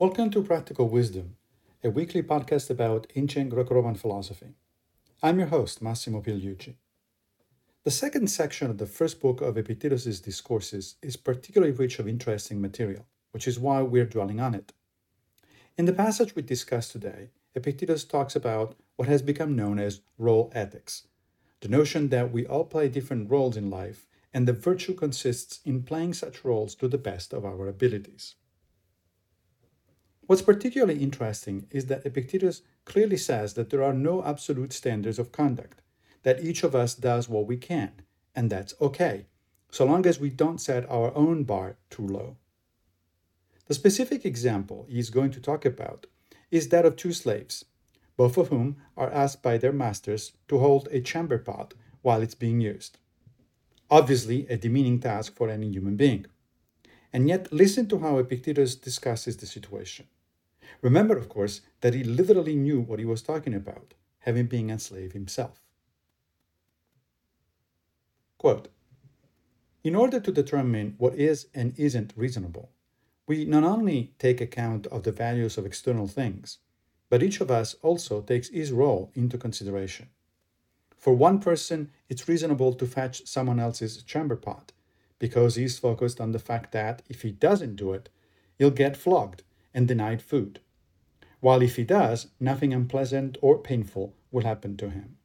Welcome to Practical Wisdom, a weekly podcast about ancient Greco Roman philosophy. I'm your host, Massimo Pigliucci. The second section of the first book of Epictetus's Discourses is particularly rich of interesting material, which is why we're dwelling on it. In the passage we discussed today, Epictetus talks about what has become known as role ethics, the notion that we all play different roles in life, and the virtue consists in playing such roles to the best of our abilities. What's particularly interesting is that Epictetus clearly says that there are no absolute standards of conduct, that each of us does what we can, and that's okay, so long as we don't set our own bar too low. The specific example he's going to talk about is that of two slaves, both of whom are asked by their masters to hold a chamber pot while it's being used. Obviously, a demeaning task for any human being. And yet, listen to how Epictetus discusses the situation. Remember, of course, that he literally knew what he was talking about, having been a slave himself. Quote In order to determine what is and isn't reasonable, we not only take account of the values of external things, but each of us also takes his role into consideration. For one person, it's reasonable to fetch someone else's chamber pot because he's focused on the fact that if he doesn't do it, he'll get flogged and denied food. While if he does, nothing unpleasant or painful will happen to him.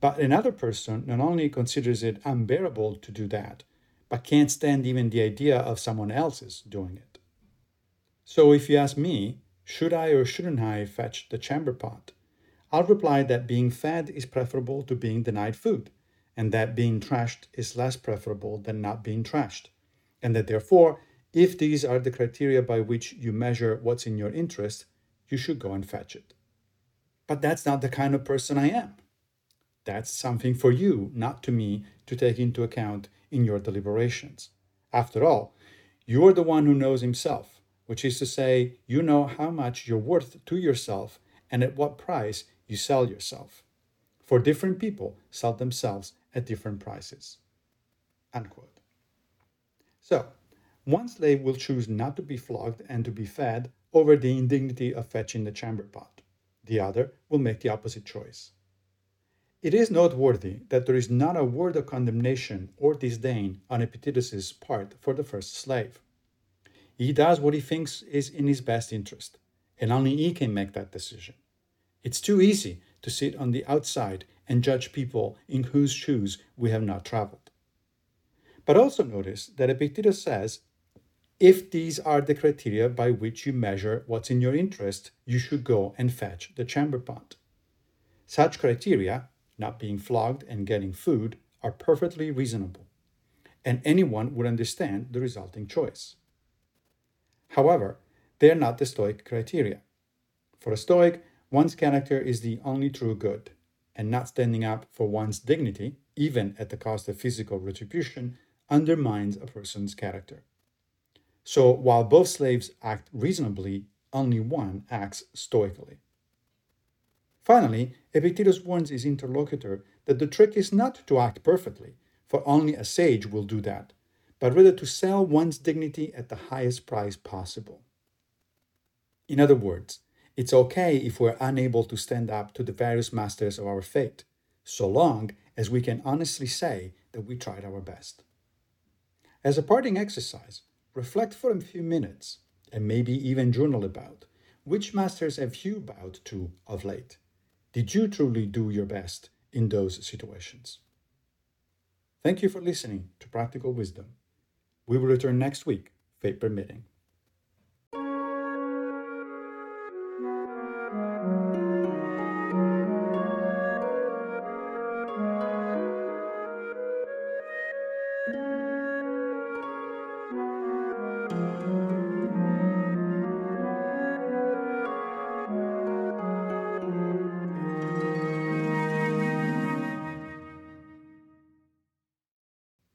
But another person not only considers it unbearable to do that, but can't stand even the idea of someone else's doing it. So if you ask me, should I or shouldn't I fetch the chamber pot? I'll reply that being fed is preferable to being denied food, and that being trashed is less preferable than not being trashed, and that therefore if these are the criteria by which you measure what's in your interest, you should go and fetch it. But that's not the kind of person I am. That's something for you, not to me, to take into account in your deliberations. After all, you're the one who knows himself, which is to say, you know how much you're worth to yourself and at what price you sell yourself. For different people sell themselves at different prices. Unquote. So, one slave will choose not to be flogged and to be fed over the indignity of fetching the chamber pot. The other will make the opposite choice. It is noteworthy that there is not a word of condemnation or disdain on Epictetus's part for the first slave. He does what he thinks is in his best interest, and only he can make that decision. It's too easy to sit on the outside and judge people in whose shoes we have not traveled. But also notice that Epictetus says if these are the criteria by which you measure what's in your interest, you should go and fetch the chamber pot. Such criteria, not being flogged and getting food, are perfectly reasonable, and anyone would understand the resulting choice. However, they are not the Stoic criteria. For a Stoic, one's character is the only true good, and not standing up for one's dignity, even at the cost of physical retribution, undermines a person's character. So while both slaves act reasonably, only one acts stoically. Finally, Epictetus warns his interlocutor that the trick is not to act perfectly, for only a sage will do that, but rather to sell one's dignity at the highest price possible. In other words, it's okay if we're unable to stand up to the various masters of our fate, so long as we can honestly say that we tried our best. As a parting exercise, reflect for a few minutes and maybe even journal about which masters have you bowed to of late? Did you truly do your best in those situations? Thank you for listening to Practical Wisdom. We will return next week, fate permitting.